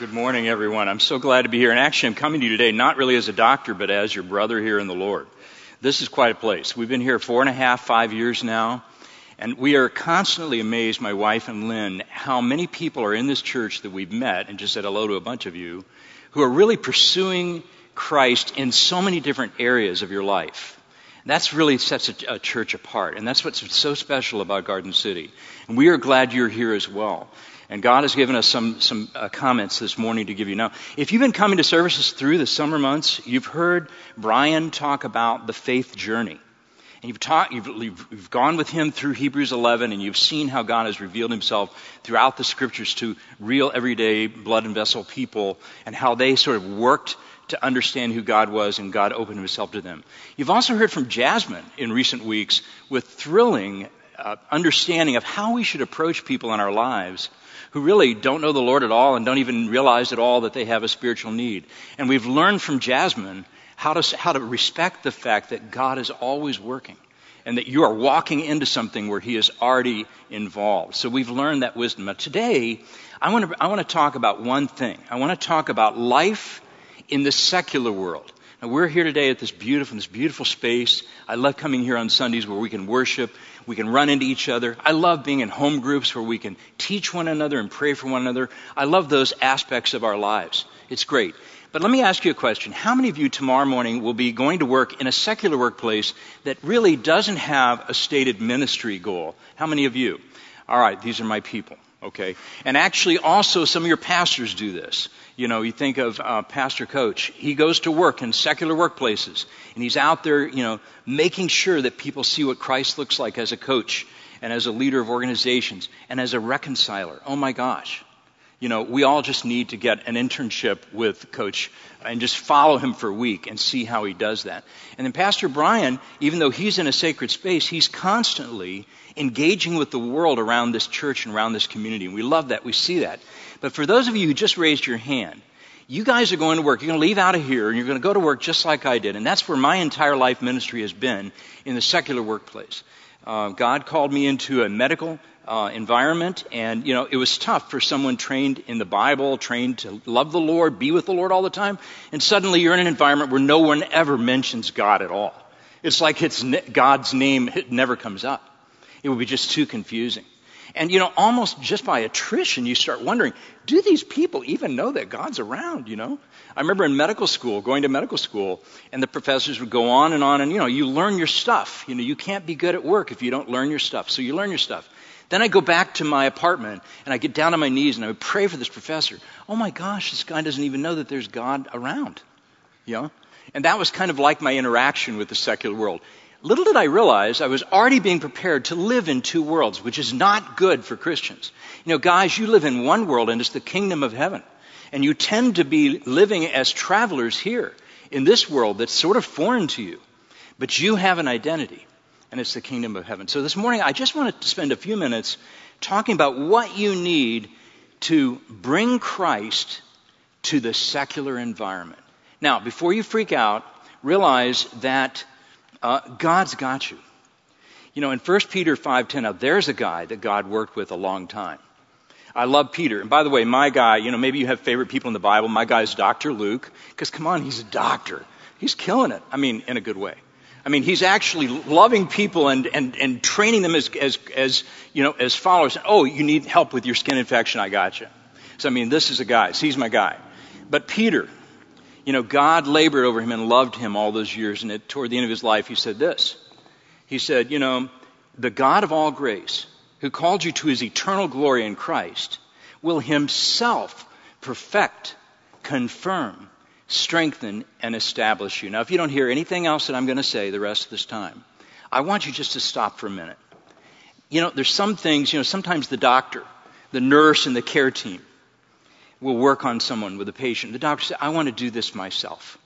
Good morning, everyone. I'm so glad to be here. And actually, I'm coming to you today not really as a doctor, but as your brother here in the Lord. This is quite a place. We've been here four and a half, five years now. And we are constantly amazed, my wife and Lynn, how many people are in this church that we've met and just said hello to a bunch of you who are really pursuing Christ in so many different areas of your life. That's really sets a, a, church apart. And that's what's so special about Garden City. And we are glad you're here as well. And God has given us some, some uh, comments this morning to give you. Now, if you've been coming to services through the summer months, you've heard Brian talk about the faith journey. And you've, taught, you've, you've, you've gone with him through Hebrews 11, and you've seen how God has revealed himself throughout the scriptures to real, everyday, blood and vessel people, and how they sort of worked to understand who God was, and God opened himself to them. You've also heard from Jasmine in recent weeks with thrilling uh, understanding of how we should approach people in our lives who really don't know the Lord at all and don't even realize at all that they have a spiritual need. And we've learned from Jasmine how to, how to respect the fact that God is always working and that you are walking into something where He is already involved. So we've learned that wisdom. But today, I want to, I want to talk about one thing. I want to talk about life in the secular world. Now, we're here today at this beautiful, this beautiful space. I love coming here on Sundays where we can worship, we can run into each other. I love being in home groups where we can teach one another and pray for one another. I love those aspects of our lives. It's great. But let me ask you a question. How many of you tomorrow morning will be going to work in a secular workplace that really doesn't have a stated ministry goal? How many of you? All right, these are my people. Okay. And actually, also, some of your pastors do this. You know, you think of uh, Pastor Coach. He goes to work in secular workplaces, and he's out there, you know, making sure that people see what Christ looks like as a coach and as a leader of organizations and as a reconciler. Oh my gosh. You know, we all just need to get an internship with Coach and just follow him for a week and see how he does that. And then Pastor Brian, even though he's in a sacred space, he's constantly engaging with the world around this church and around this community. And we love that. We see that. But for those of you who just raised your hand, you guys are going to work. You're going to leave out of here and you're going to go to work just like I did. And that's where my entire life ministry has been in the secular workplace. Uh, God called me into a medical uh, environment, and you know it was tough for someone trained in the Bible, trained to love the Lord, be with the Lord all the time, and suddenly you're in an environment where no one ever mentions God at all. It's like it's God's name it never comes up. It would be just too confusing. And you know, almost just by attrition, you start wondering, do these people even know that God's around, you know? I remember in medical school, going to medical school, and the professors would go on and on, and you know, you learn your stuff. You know, you can't be good at work if you don't learn your stuff. So you learn your stuff. Then I go back to my apartment and I get down on my knees and I would pray for this professor. Oh my gosh, this guy doesn't even know that there's God around. You know? And that was kind of like my interaction with the secular world. Little did I realize I was already being prepared to live in two worlds, which is not good for Christians. You know, guys, you live in one world and it's the kingdom of heaven. And you tend to be living as travelers here in this world that's sort of foreign to you. But you have an identity and it's the kingdom of heaven. So this morning, I just wanted to spend a few minutes talking about what you need to bring Christ to the secular environment. Now, before you freak out, realize that uh, God's got you. You know, in 1 Peter 5.10, now there's a guy that God worked with a long time. I love Peter. And by the way, my guy, you know, maybe you have favorite people in the Bible. My guy is Dr. Luke, because come on, he's a doctor. He's killing it. I mean, in a good way. I mean, he's actually loving people and, and, and training them as, as, as, you know, as followers. Oh, you need help with your skin infection. I got you. So, I mean, this is a guy. So he's my guy. But Peter, you know, God labored over him and loved him all those years. And at, toward the end of his life, he said this. He said, you know, the God of all grace, who called you to his eternal glory in Christ, will himself perfect, confirm, strengthen, and establish you. Now, if you don't hear anything else that I'm going to say the rest of this time, I want you just to stop for a minute. You know, there's some things, you know, sometimes the doctor, the nurse, and the care team will work on someone with a patient. The doctor says, I want to do this myself.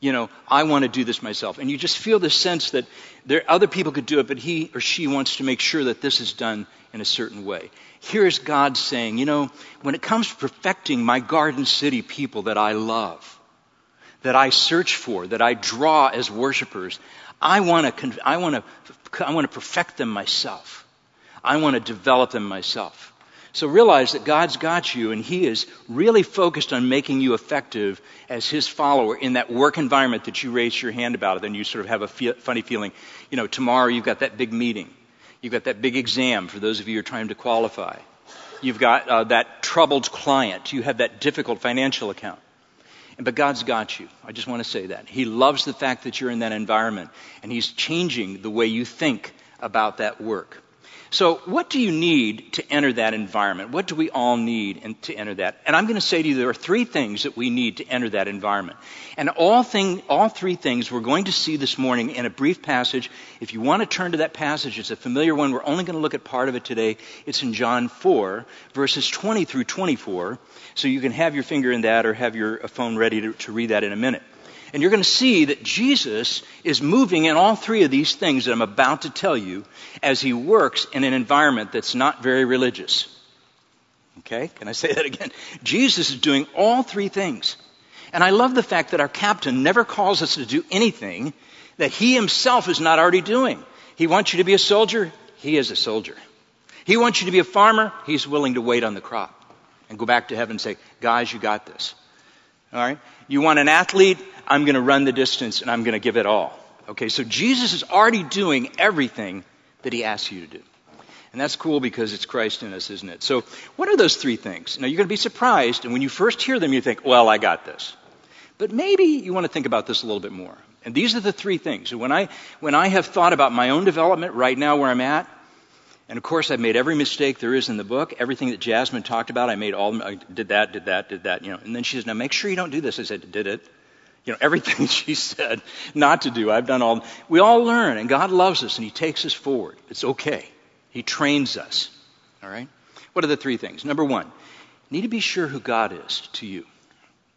You know, I want to do this myself. And you just feel this sense that there, other people could do it, but he or she wants to make sure that this is done in a certain way. Here is God saying, you know, when it comes to perfecting my garden city people that I love, that I search for, that I draw as worshipers, I want to, I want to, I want to perfect them myself. I want to develop them myself. So realize that God's got you and He is really focused on making you effective as His follower in that work environment that you raise your hand about. Then you sort of have a funny feeling. You know, tomorrow you've got that big meeting. You've got that big exam for those of you who are trying to qualify. You've got uh, that troubled client. You have that difficult financial account. But God's got you. I just want to say that. He loves the fact that you're in that environment, and He's changing the way you think about that work. So, what do you need to enter that environment? What do we all need to enter that? And I'm going to say to you there are three things that we need to enter that environment. And all, thing, all three things we're going to see this morning in a brief passage. If you want to turn to that passage, it's a familiar one. We're only going to look at part of it today. It's in John 4, verses 20 through 24. So you can have your finger in that or have your phone ready to, to read that in a minute. And you're going to see that Jesus is moving in all three of these things that I'm about to tell you as he works in an environment that's not very religious. Okay? Can I say that again? Jesus is doing all three things. And I love the fact that our captain never calls us to do anything that he himself is not already doing. He wants you to be a soldier, he is a soldier. He wants you to be a farmer, he's willing to wait on the crop and go back to heaven and say, Guys, you got this. All right? You want an athlete? I'm going to run the distance and I'm going to give it all. Okay, so Jesus is already doing everything that he asks you to do. And that's cool because it's Christ in us, isn't it? So, what are those three things? Now, you're going to be surprised, and when you first hear them, you think, well, I got this. But maybe you want to think about this a little bit more. And these are the three things. When I, when I have thought about my own development right now where I'm at, and of course, I've made every mistake there is in the book. Everything that Jasmine talked about, I made all. I did that, did that, did that. You know. And then she says, "Now make sure you don't do this." I said, "Did it?" You know, everything she said not to do, I've done all. We all learn, and God loves us, and He takes us forward. It's okay. He trains us. All right. What are the three things? Number one, you need to be sure who God is to you.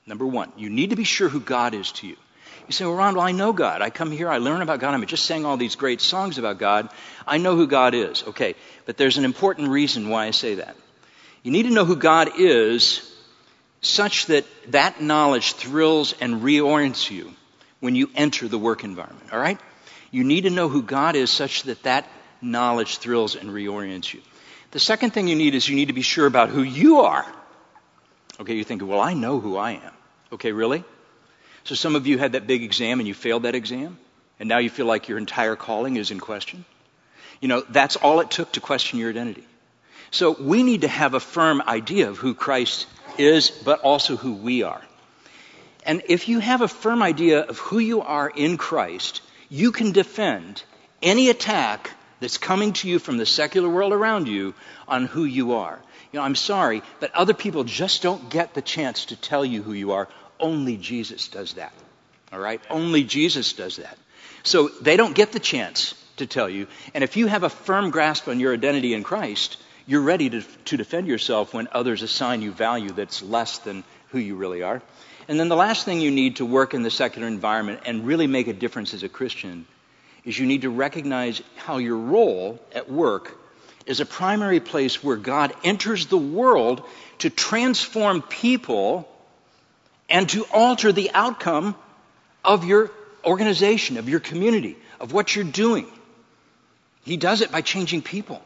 Number one, you need to be sure who God is to you. You say, well, Ron, well, I know God. I come here, I learn about God. I'm just saying all these great songs about God. I know who God is. Okay, but there's an important reason why I say that. You need to know who God is such that that knowledge thrills and reorients you when you enter the work environment, all right? You need to know who God is such that that knowledge thrills and reorients you. The second thing you need is you need to be sure about who you are. Okay, you're thinking, well, I know who I am. Okay, really? So some of you had that big exam and you failed that exam, and now you feel like your entire calling is in question. You know, that's all it took to question your identity. So we need to have a firm idea of who Christ is, but also who we are. And if you have a firm idea of who you are in Christ, you can defend any attack that's coming to you from the secular world around you on who you are. You know, I'm sorry, but other people just don't get the chance to tell you who you are only Jesus does that. All right? Only Jesus does that. So they don't get the chance to tell you. And if you have a firm grasp on your identity in Christ, you're ready to, to defend yourself when others assign you value that's less than who you really are. And then the last thing you need to work in the secular environment and really make a difference as a Christian is you need to recognize how your role at work is a primary place where God enters the world to transform people and to alter the outcome of your organization, of your community, of what you're doing. He does it by changing people.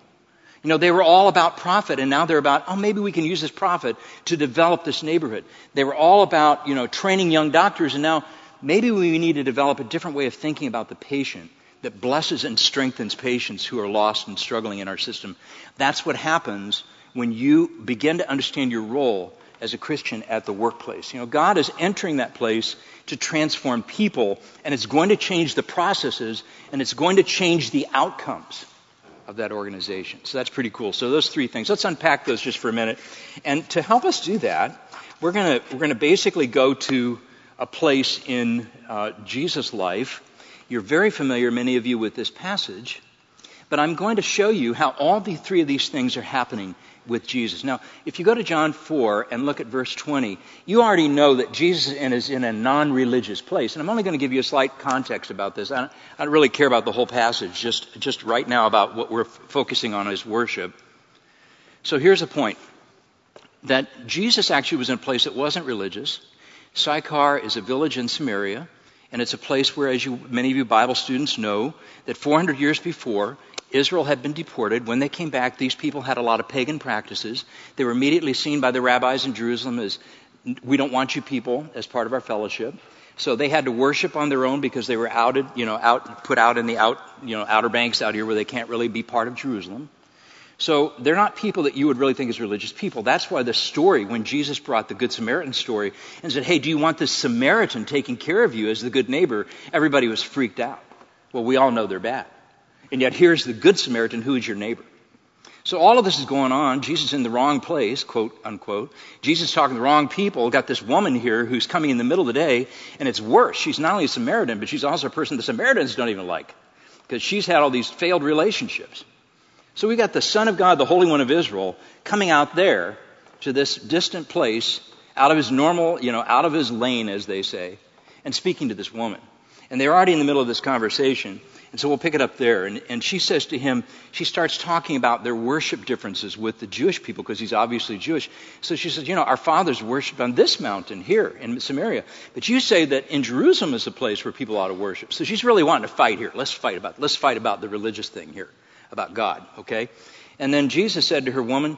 You know, they were all about profit, and now they're about, oh, maybe we can use this profit to develop this neighborhood. They were all about, you know, training young doctors, and now maybe we need to develop a different way of thinking about the patient that blesses and strengthens patients who are lost and struggling in our system. That's what happens when you begin to understand your role as a Christian at the workplace. You know, God is entering that place to transform people, and it's going to change the processes, and it's going to change the outcomes of that organization. So that's pretty cool. So those three things. Let's unpack those just for a minute. And to help us do that, we're going to we're going to basically go to a place in uh, Jesus' life. You're very familiar, many of you, with this passage. But I'm going to show you how all the three of these things are happening with Jesus. Now, if you go to John 4 and look at verse 20, you already know that Jesus is in a non religious place. And I'm only going to give you a slight context about this. I don't, I don't, really care about the whole passage, just, just right now about what we're f- focusing on is worship. So here's a point that Jesus actually was in a place that wasn't religious. Sychar is a village in Samaria, and it's a place where, as you, many of you Bible students know, that 400 years before, Israel had been deported. When they came back, these people had a lot of pagan practices. They were immediately seen by the rabbis in Jerusalem as, we don't want you people as part of our fellowship. So they had to worship on their own because they were outed, you know, out, put out in the out, you know, outer banks out here where they can't really be part of Jerusalem. So they're not people that you would really think is religious people. That's why the story, when Jesus brought the Good Samaritan story and said, hey, do you want this Samaritan taking care of you as the good neighbor? Everybody was freaked out. Well, we all know they're bad. And yet here's the Good Samaritan who is your neighbor. So all of this is going on. Jesus in the wrong place, quote unquote. Jesus talking to the wrong people. Got this woman here who's coming in the middle of the day, and it's worse. She's not only a Samaritan, but she's also a person the Samaritans don't even like. Because she's had all these failed relationships. So we got the Son of God, the Holy One of Israel, coming out there to this distant place, out of his normal, you know, out of his lane, as they say, and speaking to this woman. And they're already in the middle of this conversation. And so we'll pick it up there. And, and she says to him, she starts talking about their worship differences with the Jewish people because he's obviously Jewish. So she says, You know, our fathers worshiped on this mountain here in Samaria. But you say that in Jerusalem is a place where people ought to worship. So she's really wanting to fight here. Let's fight about let's fight about the religious thing here about God, okay? And then Jesus said to her, Woman,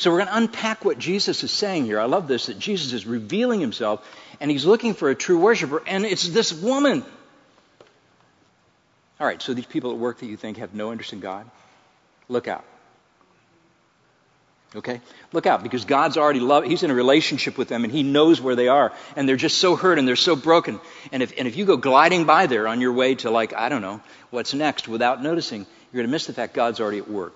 So we're going to unpack what Jesus is saying here. I love this that Jesus is revealing himself and he's looking for a true worshiper, and it's this woman. All right, so these people at work that you think have no interest in God, look out. Okay? Look out because God's already loved, He's in a relationship with them and He knows where they are. And they're just so hurt and they're so broken. And if, and if you go gliding by there on your way to, like, I don't know, what's next without noticing, you're going to miss the fact God's already at work.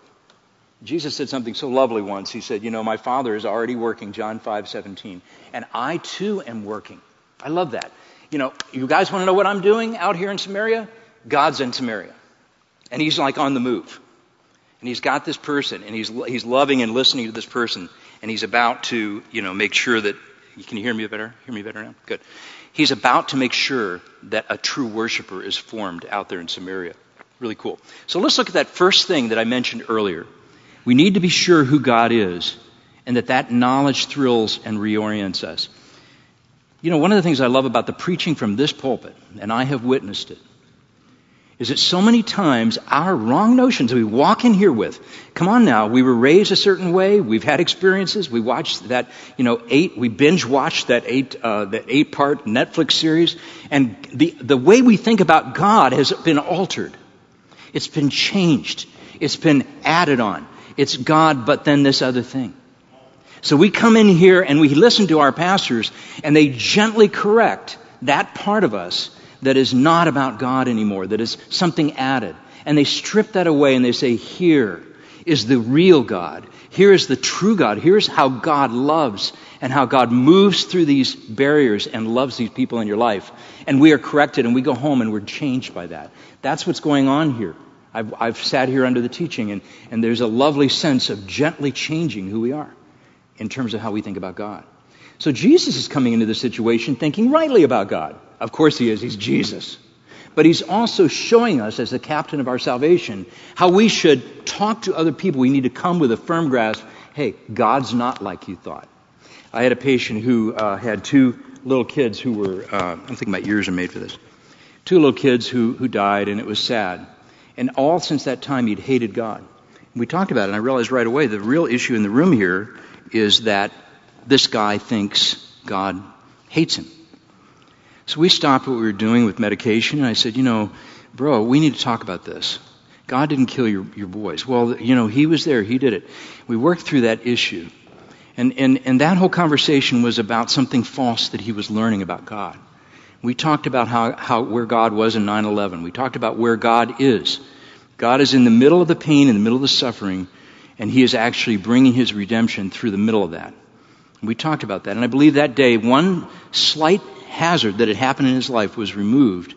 Jesus said something so lovely once. He said, You know, my Father is already working, John 5 17, and I too am working. I love that. You know, you guys want to know what I'm doing out here in Samaria? God's in Samaria. And he's like on the move. And he's got this person, and he's, he's loving and listening to this person, and he's about to, you know, make sure that. Can you hear me better? Hear me better now? Good. He's about to make sure that a true worshiper is formed out there in Samaria. Really cool. So let's look at that first thing that I mentioned earlier we need to be sure who God is and that that knowledge thrills and reorients us. You know, one of the things I love about the preaching from this pulpit, and I have witnessed it, is that so many times our wrong notions we walk in here with, come on now, we were raised a certain way, we've had experiences, we watched that, you know, eight, we binge watched that eight, uh, that eight part Netflix series, and the, the way we think about God has been altered. It's been changed. It's been added on. It's God, but then this other thing. So we come in here and we listen to our pastors, and they gently correct that part of us that is not about God anymore, that is something added. And they strip that away and they say, Here is the real God. Here is the true God. Here's how God loves and how God moves through these barriers and loves these people in your life. And we are corrected and we go home and we're changed by that. That's what's going on here. I've, I've sat here under the teaching, and, and there's a lovely sense of gently changing who we are in terms of how we think about God. So Jesus is coming into the situation thinking rightly about God. Of course he is, he's Jesus. But he's also showing us, as the captain of our salvation, how we should talk to other people. We need to come with a firm grasp hey, God's not like you thought. I had a patient who uh, had two little kids who were, uh, I think my ears are made for this, two little kids who, who died, and it was sad. And all since that time, he'd hated God. We talked about it, and I realized right away the real issue in the room here is that this guy thinks God hates him. So we stopped what we were doing with medication, and I said, You know, bro, we need to talk about this. God didn't kill your, your boys. Well, you know, he was there, he did it. We worked through that issue. And, and, and that whole conversation was about something false that he was learning about God. We talked about how, how where God was in 9/11. We talked about where God is. God is in the middle of the pain, in the middle of the suffering, and He is actually bringing His redemption through the middle of that. We talked about that, and I believe that day one slight hazard that had happened in his life was removed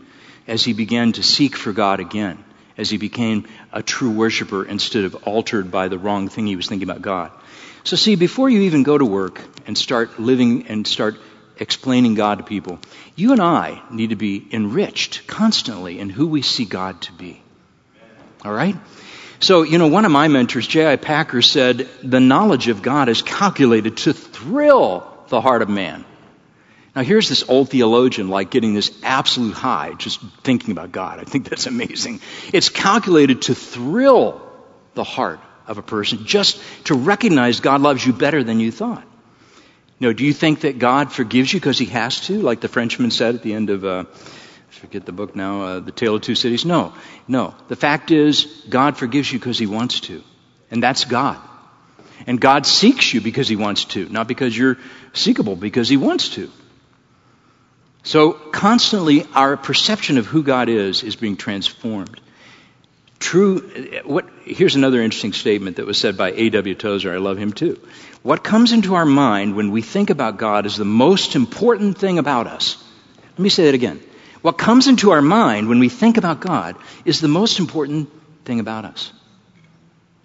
as he began to seek for God again as he became a true worshiper instead of altered by the wrong thing he was thinking about God. So, see, before you even go to work and start living and start explaining God to people, you and I need to be enriched constantly in who we see God to be. All right? So, you know, one of my mentors, J.I. Packer, said, The knowledge of God is calculated to thrill the heart of man. Now, here's this old theologian like getting this absolute high just thinking about God. I think that's amazing. It's calculated to thrill the heart of a person just to recognize God loves you better than you thought. Know, do you think that God forgives you because he has to, like the Frenchman said at the end of, uh, I forget the book now, uh, The Tale of Two Cities? No, no. The fact is, God forgives you because he wants to. And that's God. And God seeks you because he wants to, not because you're seekable, because he wants to. So constantly our perception of who God is is being transformed. True, what, here's another interesting statement that was said by A.W. Tozer. I love him too. What comes into our mind when we think about God is the most important thing about us. Let me say that again. What comes into our mind when we think about God is the most important thing about us.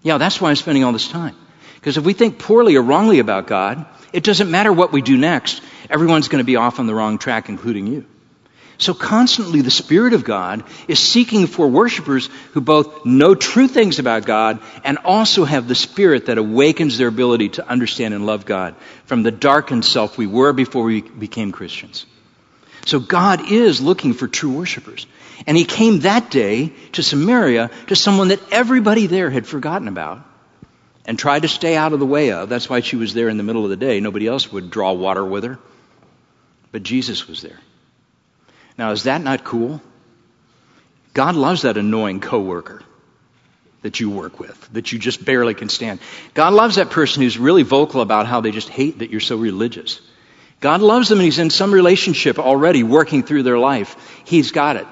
Yeah, that's why I'm spending all this time. Because if we think poorly or wrongly about God, it doesn't matter what we do next. Everyone's going to be off on the wrong track, including you. So constantly the Spirit of God is seeking for worshipers who both know true things about God and also have the Spirit that awakens their ability to understand and love God from the darkened self we were before we became Christians. So God is looking for true worshipers. And He came that day to Samaria to someone that everybody there had forgotten about and tried to stay out of the way of. That's why she was there in the middle of the day. Nobody else would draw water with her. But Jesus was there. Now, is that not cool? God loves that annoying coworker that you work with, that you just barely can stand. God loves that person who's really vocal about how they just hate that you're so religious. God loves them and He's in some relationship already working through their life. He's got it.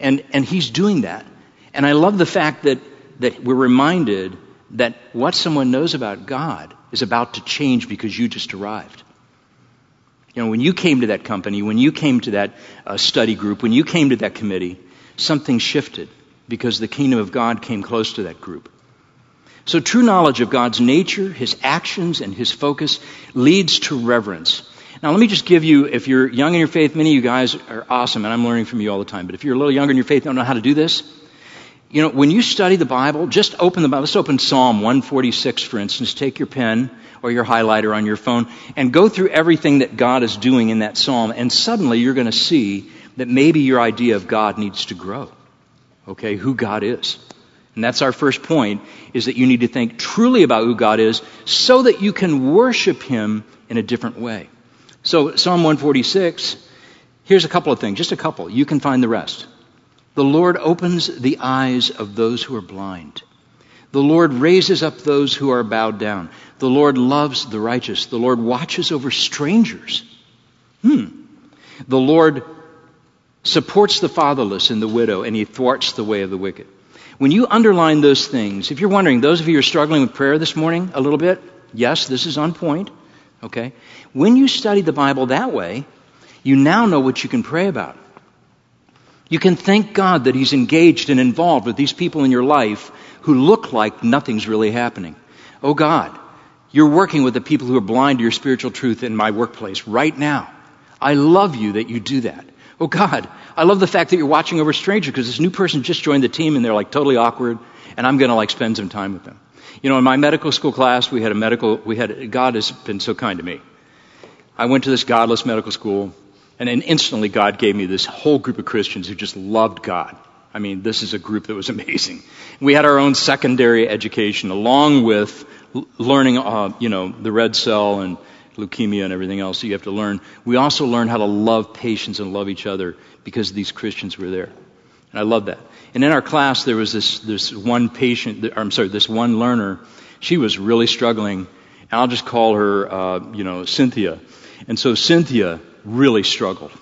And, and He's doing that. And I love the fact that, that we're reminded that what someone knows about God is about to change because you just arrived. You know, when you came to that company, when you came to that uh, study group, when you came to that committee, something shifted because the kingdom of God came close to that group. So true knowledge of God's nature, His actions, and His focus leads to reverence. Now let me just give you, if you're young in your faith, many of you guys are awesome and I'm learning from you all the time, but if you're a little younger in your faith, don't know how to do this, you know, when you study the Bible, just open the Bible. Let's open Psalm 146, for instance. Take your pen or your highlighter on your phone and go through everything that God is doing in that psalm. And suddenly you're going to see that maybe your idea of God needs to grow. Okay, who God is. And that's our first point, is that you need to think truly about who God is so that you can worship Him in a different way. So, Psalm 146, here's a couple of things, just a couple. You can find the rest. The Lord opens the eyes of those who are blind. The Lord raises up those who are bowed down. The Lord loves the righteous. The Lord watches over strangers. Hmm. The Lord supports the fatherless and the widow, and he thwarts the way of the wicked. When you underline those things, if you're wondering, those of you who are struggling with prayer this morning a little bit, yes, this is on point. Okay? When you study the Bible that way, you now know what you can pray about. You can thank God that He's engaged and involved with these people in your life who look like nothing's really happening. Oh God, you're working with the people who are blind to your spiritual truth in my workplace right now. I love you that you do that. Oh God, I love the fact that you're watching over a stranger because this new person just joined the team and they're like totally awkward and I'm going to like spend some time with them. You know, in my medical school class, we had a medical, we had, God has been so kind to me. I went to this godless medical school and then instantly God gave me this whole group of Christians who just loved God. I mean, this is a group that was amazing. We had our own secondary education along with learning, uh, you know, the red cell and leukemia and everything else that you have to learn. We also learned how to love patients and love each other because these Christians were there. And I love that. And in our class, there was this, this one patient, I'm sorry, this one learner. She was really struggling. And I'll just call her, uh, you know, Cynthia. And so Cynthia really struggled.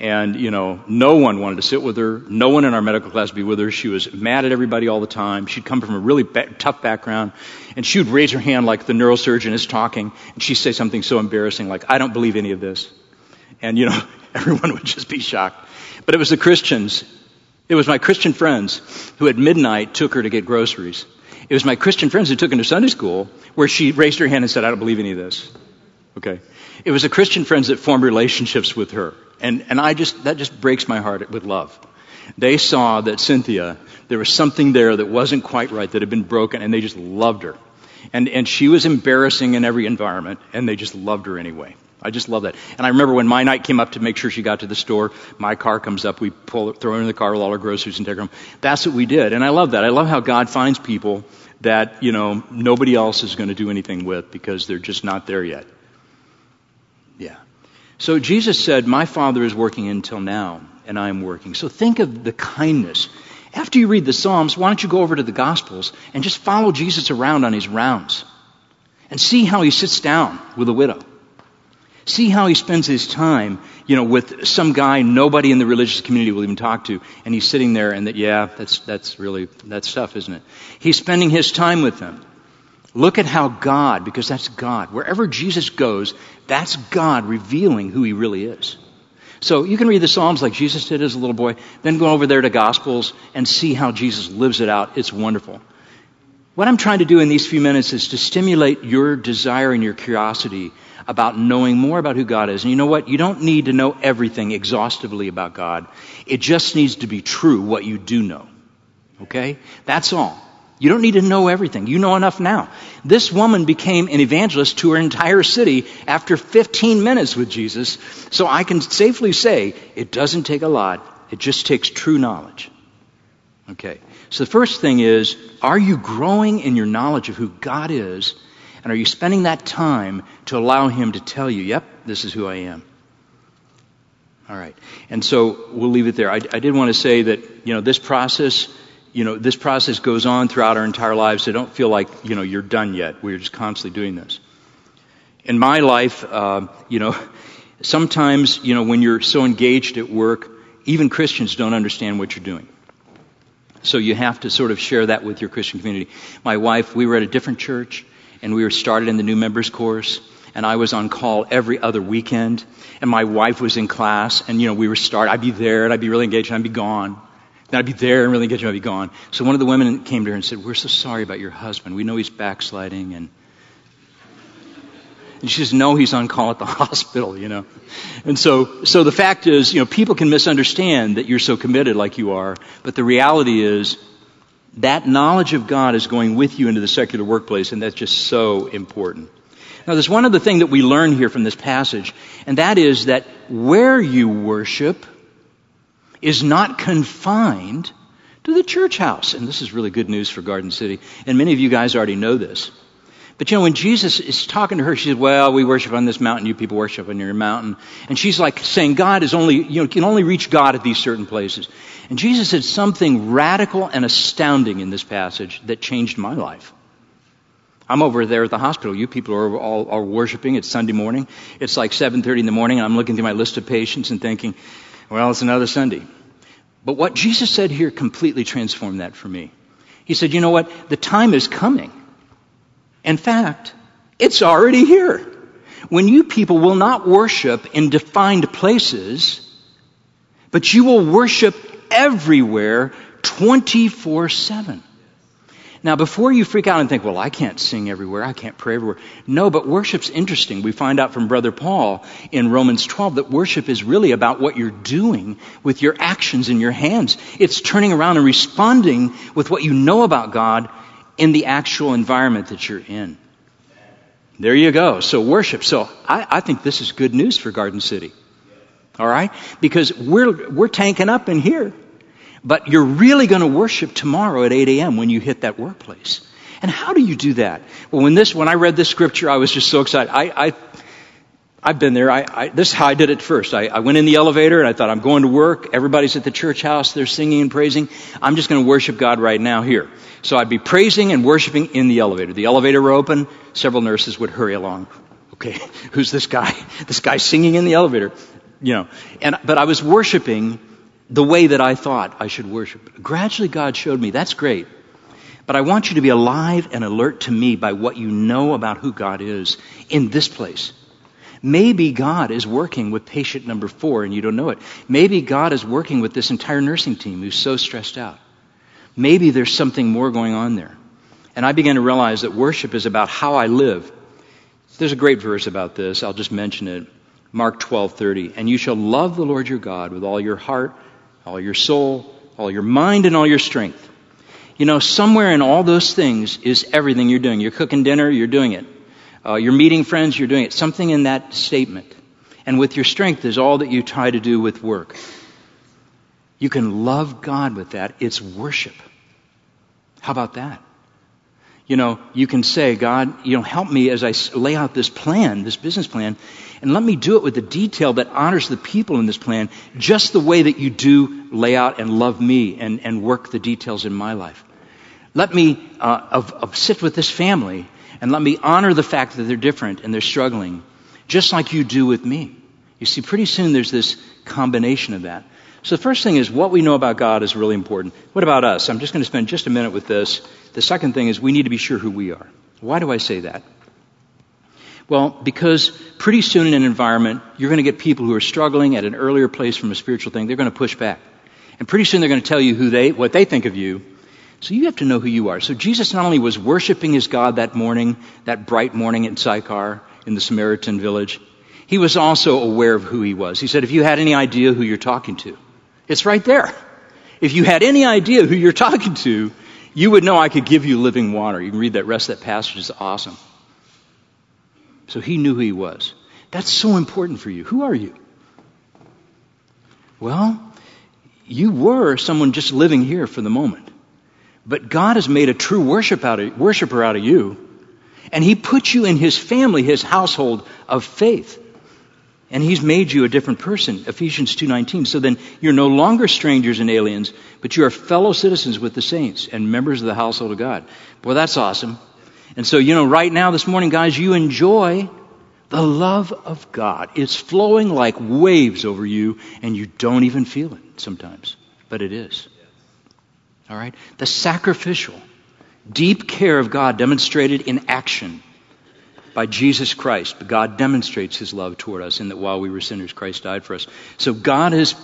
And, you know, no one wanted to sit with her. No one in our medical class would be with her. She was mad at everybody all the time. She'd come from a really ba- tough background. And she would raise her hand like the neurosurgeon is talking. And she'd say something so embarrassing like, I don't believe any of this. And, you know, everyone would just be shocked. But it was the Christians It was my Christian friends who at midnight took her to get groceries. It was my Christian friends who took her to Sunday school where she raised her hand and said, I don't believe any of this. Okay. It was the Christian friends that formed relationships with her. And, and I just, that just breaks my heart with love. They saw that Cynthia, there was something there that wasn't quite right, that had been broken, and they just loved her. And, and she was embarrassing in every environment, and they just loved her anyway. I just love that. And I remember when my night came up to make sure she got to the store, my car comes up, we pull, throw her in the car with all our groceries and take her home. That's what we did. And I love that. I love how God finds people that, you know, nobody else is going to do anything with because they're just not there yet. So Jesus said, My Father is working until now, and I am working. So think of the kindness. After you read the Psalms, why don't you go over to the Gospels and just follow Jesus around on his rounds and see how he sits down with a widow See how he spends his time, you know, with some guy nobody in the religious community will even talk to, and he's sitting there and that, yeah, that's, that's really, that's tough, isn't it? He's spending his time with them. Look at how God, because that's God, wherever Jesus goes, that's God revealing who he really is. So you can read the Psalms like Jesus did as a little boy, then go over there to Gospels and see how Jesus lives it out. It's wonderful. What I'm trying to do in these few minutes is to stimulate your desire and your curiosity about knowing more about who God is. And you know what? You don't need to know everything exhaustively about God. It just needs to be true what you do know. Okay? That's all. You don't need to know everything. You know enough now. This woman became an evangelist to her entire city after 15 minutes with Jesus. So I can safely say it doesn't take a lot. It just takes true knowledge. Okay. So the first thing is, are you growing in your knowledge of who God is and are you spending that time to allow Him to tell you, yep, this is who I am? All right. And so we'll leave it there. I, I did want to say that, you know, this process, you know, this process goes on throughout our entire lives. So don't feel like, you know, you're done yet. We're just constantly doing this. In my life, uh, you know, sometimes, you know, when you're so engaged at work, even Christians don't understand what you're doing. So you have to sort of share that with your Christian community. My wife, we were at a different church and we were started in the new members course and I was on call every other weekend and my wife was in class and you know we were start I'd be there and I'd be really engaged and I'd be gone. I'd be there and really get you, I'd be gone. So one of the women came to her and said, We're so sorry about your husband. We know he's backsliding and and she says, no, he's on call at the hospital, you know. And so, so the fact is, you know, people can misunderstand that you're so committed like you are, but the reality is that knowledge of God is going with you into the secular workplace, and that's just so important. Now, there's one other thing that we learn here from this passage, and that is that where you worship is not confined to the church house. And this is really good news for Garden City. And many of you guys already know this. But you know, when Jesus is talking to her, she says, Well, we worship on this mountain, you people worship on your mountain. And she's like saying, God is only, you know, can only reach God at these certain places. And Jesus said something radical and astounding in this passage that changed my life. I'm over there at the hospital. You people are all are worshiping. It's Sunday morning. It's like 7:30 in the morning, and I'm looking through my list of patients and thinking, well, it's another Sunday. But what Jesus said here completely transformed that for me. He said, you know what? The time is coming in fact, it's already here. When you people will not worship in defined places, but you will worship everywhere 24 7. Now, before you freak out and think, well, I can't sing everywhere, I can't pray everywhere. No, but worship's interesting. We find out from Brother Paul in Romans 12 that worship is really about what you're doing with your actions in your hands. It's turning around and responding with what you know about God in the actual environment that you're in. There you go. So worship. So I, I think this is good news for Garden City. All right? Because we're, we're tanking up in here. But you're really going to worship tomorrow at 8 a.m. when you hit that workplace. And how do you do that? Well, when this, when I read this scripture, I was just so excited. I, I I've been there. I, I, this is how I did it first. I, I went in the elevator and I thought, I'm going to work. Everybody's at the church house. They're singing and praising. I'm just going to worship God right now here. So I'd be praising and worshiping in the elevator. The elevator would open. Several nurses would hurry along. Okay, who's this guy? This guy singing in the elevator. You know, and, but I was worshiping the way that I thought I should worship. Gradually God showed me, that's great. But I want you to be alive and alert to me by what you know about who God is in this place. Maybe God is working with patient number four and you don't know it. Maybe God is working with this entire nursing team who's so stressed out. Maybe there's something more going on there. And I began to realize that worship is about how I live. There's a great verse about this. I'll just mention it. Mark 12:30. And you shall love the Lord your God with all your heart, all your soul, all your mind and all your strength. You know, somewhere in all those things is everything you're doing. You're cooking dinner, you're doing it. Uh, you're meeting friends, you're doing it. Something in that statement. And with your strength is all that you try to do with work. You can love God with that. It's worship. How about that? You know, you can say, God, you know, help me as I lay out this plan, this business plan, and let me do it with the detail that honors the people in this plan, just the way that you do lay out and love me and, and work the details in my life. Let me uh, of, of sit with this family and let me honor the fact that they're different and they're struggling, just like you do with me. You see, pretty soon there's this combination of that. So the first thing is what we know about God is really important. What about us? I'm just going to spend just a minute with this. The second thing is we need to be sure who we are. Why do I say that? Well, because pretty soon in an environment, you're going to get people who are struggling at an earlier place from a spiritual thing. They're going to push back. And pretty soon they're going to tell you who they, what they think of you. So you have to know who you are. So Jesus not only was worshiping his God that morning, that bright morning at Sychar in the Samaritan village, he was also aware of who he was. He said, if you had any idea who you're talking to, it's right there. If you had any idea who you're talking to, you would know I could give you living water. You can read that rest of that passage. It's awesome. So he knew who he was. That's so important for you. Who are you? Well, you were someone just living here for the moment. But God has made a true worship out of, worshiper out of you. And he put you in his family, his household of faith. And he's made you a different person, Ephesians 2:19. So then you're no longer strangers and aliens, but you are fellow citizens with the saints and members of the household of God. Boy, that's awesome. And so, you know, right now this morning guys, you enjoy the love of God. It's flowing like waves over you and you don't even feel it sometimes, but it is. All right? The sacrificial, deep care of God demonstrated in action by Jesus Christ. But God demonstrates his love toward us in that while we were sinners, Christ died for us. So God has,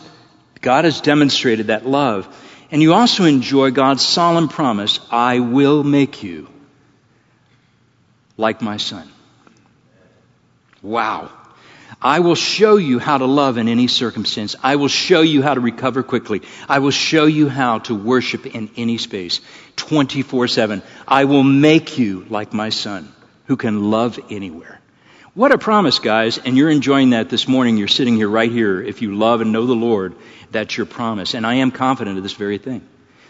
God has demonstrated that love. And you also enjoy God's solemn promise, I will make you like my son. Wow. I will show you how to love in any circumstance. I will show you how to recover quickly. I will show you how to worship in any space 24 7. I will make you like my son who can love anywhere. What a promise, guys. And you're enjoying that this morning. You're sitting here right here. If you love and know the Lord, that's your promise. And I am confident of this very thing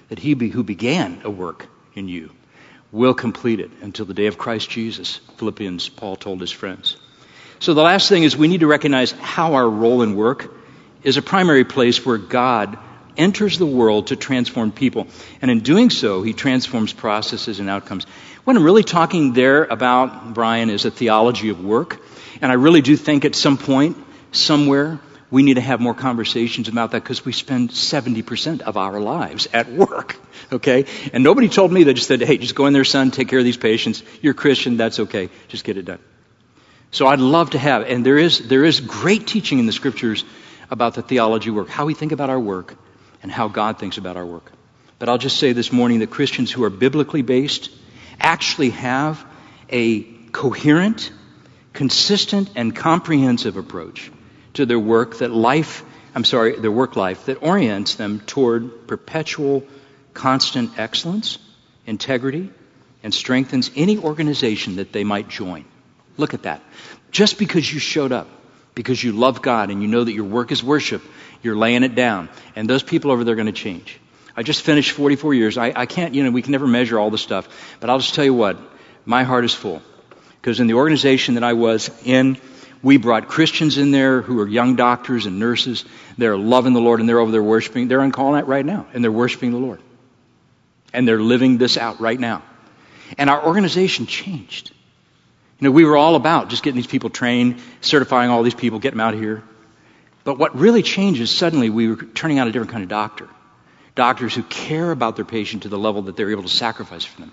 that He be who began a work in you will complete it until the day of Christ Jesus. Philippians, Paul told his friends. So the last thing is we need to recognize how our role in work is a primary place where God enters the world to transform people. And in doing so, he transforms processes and outcomes. What I'm really talking there about, Brian, is a theology of work. And I really do think at some point, somewhere, we need to have more conversations about that because we spend 70% of our lives at work. Okay? And nobody told me, they just said, hey, just go in there, son, take care of these patients. You're Christian, that's okay. Just get it done. So I'd love to have, and there is, there is great teaching in the scriptures about the theology work, how we think about our work, and how God thinks about our work. But I'll just say this morning that Christians who are biblically based actually have a coherent, consistent, and comprehensive approach to their work that life, I'm sorry, their work life that orients them toward perpetual, constant excellence, integrity, and strengthens any organization that they might join. Look at that. Just because you showed up, because you love God and you know that your work is worship, you're laying it down. And those people over there are going to change. I just finished 44 years. I, I can't, you know, we can never measure all the stuff. But I'll just tell you what, my heart is full. Because in the organization that I was in, we brought Christians in there who are young doctors and nurses. They're loving the Lord and they're over there worshiping. They're on call night right now and they're worshiping the Lord. And they're living this out right now. And our organization changed. You know, we were all about just getting these people trained, certifying all these people, getting them out of here. But what really changed is suddenly we were turning out a different kind of doctor. Doctors who care about their patient to the level that they're able to sacrifice for them.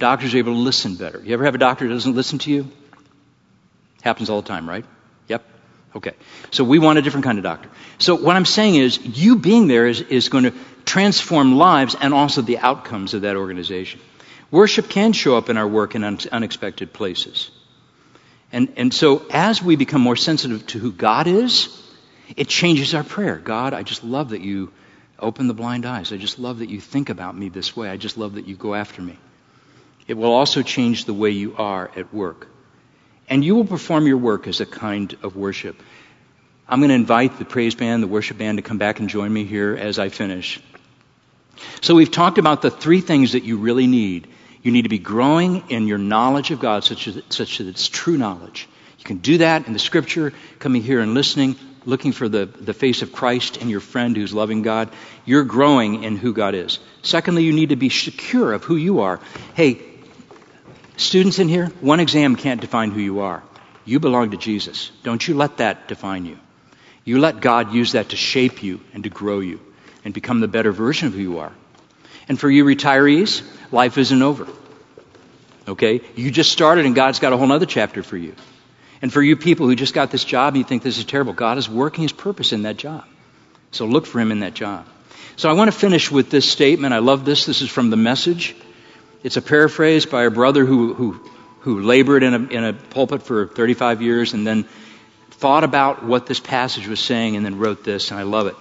Doctors are able to listen better. You ever have a doctor that doesn't listen to you? Happens all the time, right? Yep. Okay. So we want a different kind of doctor. So what I'm saying is, you being there is, is going to transform lives and also the outcomes of that organization. Worship can show up in our work in un- unexpected places. And, and so as we become more sensitive to who God is, it changes our prayer. God, I just love that you open the blind eyes. I just love that you think about me this way. I just love that you go after me. It will also change the way you are at work. And you will perform your work as a kind of worship. I'm going to invite the praise band, the worship band to come back and join me here as I finish. So we've talked about the three things that you really need. You need to be growing in your knowledge of God such, as, such that it's true knowledge. You can do that in the scripture, coming here and listening, looking for the, the face of Christ and your friend who's loving God. You're growing in who God is. Secondly, you need to be secure of who you are. Hey, Students in here, one exam can't define who you are. You belong to Jesus. Don't you let that define you. You let God use that to shape you and to grow you and become the better version of who you are. And for you retirees, life isn't over. Okay? You just started and God's got a whole other chapter for you. And for you people who just got this job and you think this is terrible, God is working his purpose in that job. So look for him in that job. So I want to finish with this statement. I love this. This is from the message. It's a paraphrase by a brother who, who, who labored in a, in a pulpit for 35 years and then thought about what this passage was saying and then wrote this, and I love it,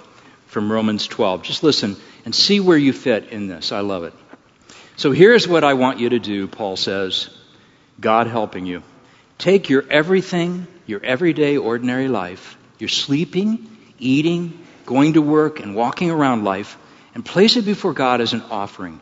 from Romans 12. Just listen and see where you fit in this. I love it. So here's what I want you to do, Paul says, God helping you. Take your everything, your everyday, ordinary life, your sleeping, eating, going to work, and walking around life, and place it before God as an offering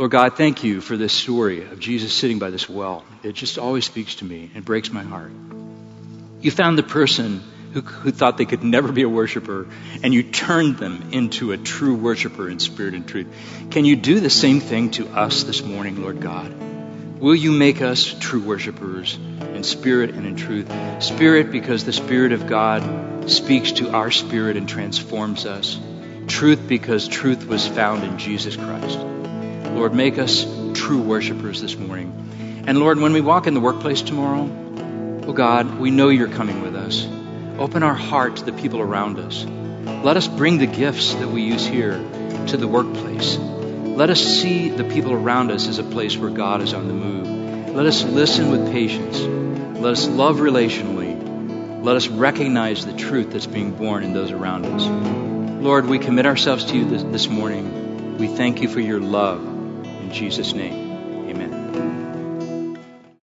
Lord God, thank you for this story of Jesus sitting by this well. It just always speaks to me and breaks my heart. You found the person who, who thought they could never be a worshiper, and you turned them into a true worshiper in spirit and truth. Can you do the same thing to us this morning, Lord God? Will you make us true worshipers in spirit and in truth? Spirit, because the Spirit of God speaks to our spirit and transforms us. Truth, because truth was found in Jesus Christ. Lord, make us true worshipers this morning. And Lord, when we walk in the workplace tomorrow, oh God, we know you're coming with us. Open our heart to the people around us. Let us bring the gifts that we use here to the workplace. Let us see the people around us as a place where God is on the move. Let us listen with patience. Let us love relationally. Let us recognize the truth that's being born in those around us. Lord, we commit ourselves to you this, morning. We thank you for your love. In Jesus' name.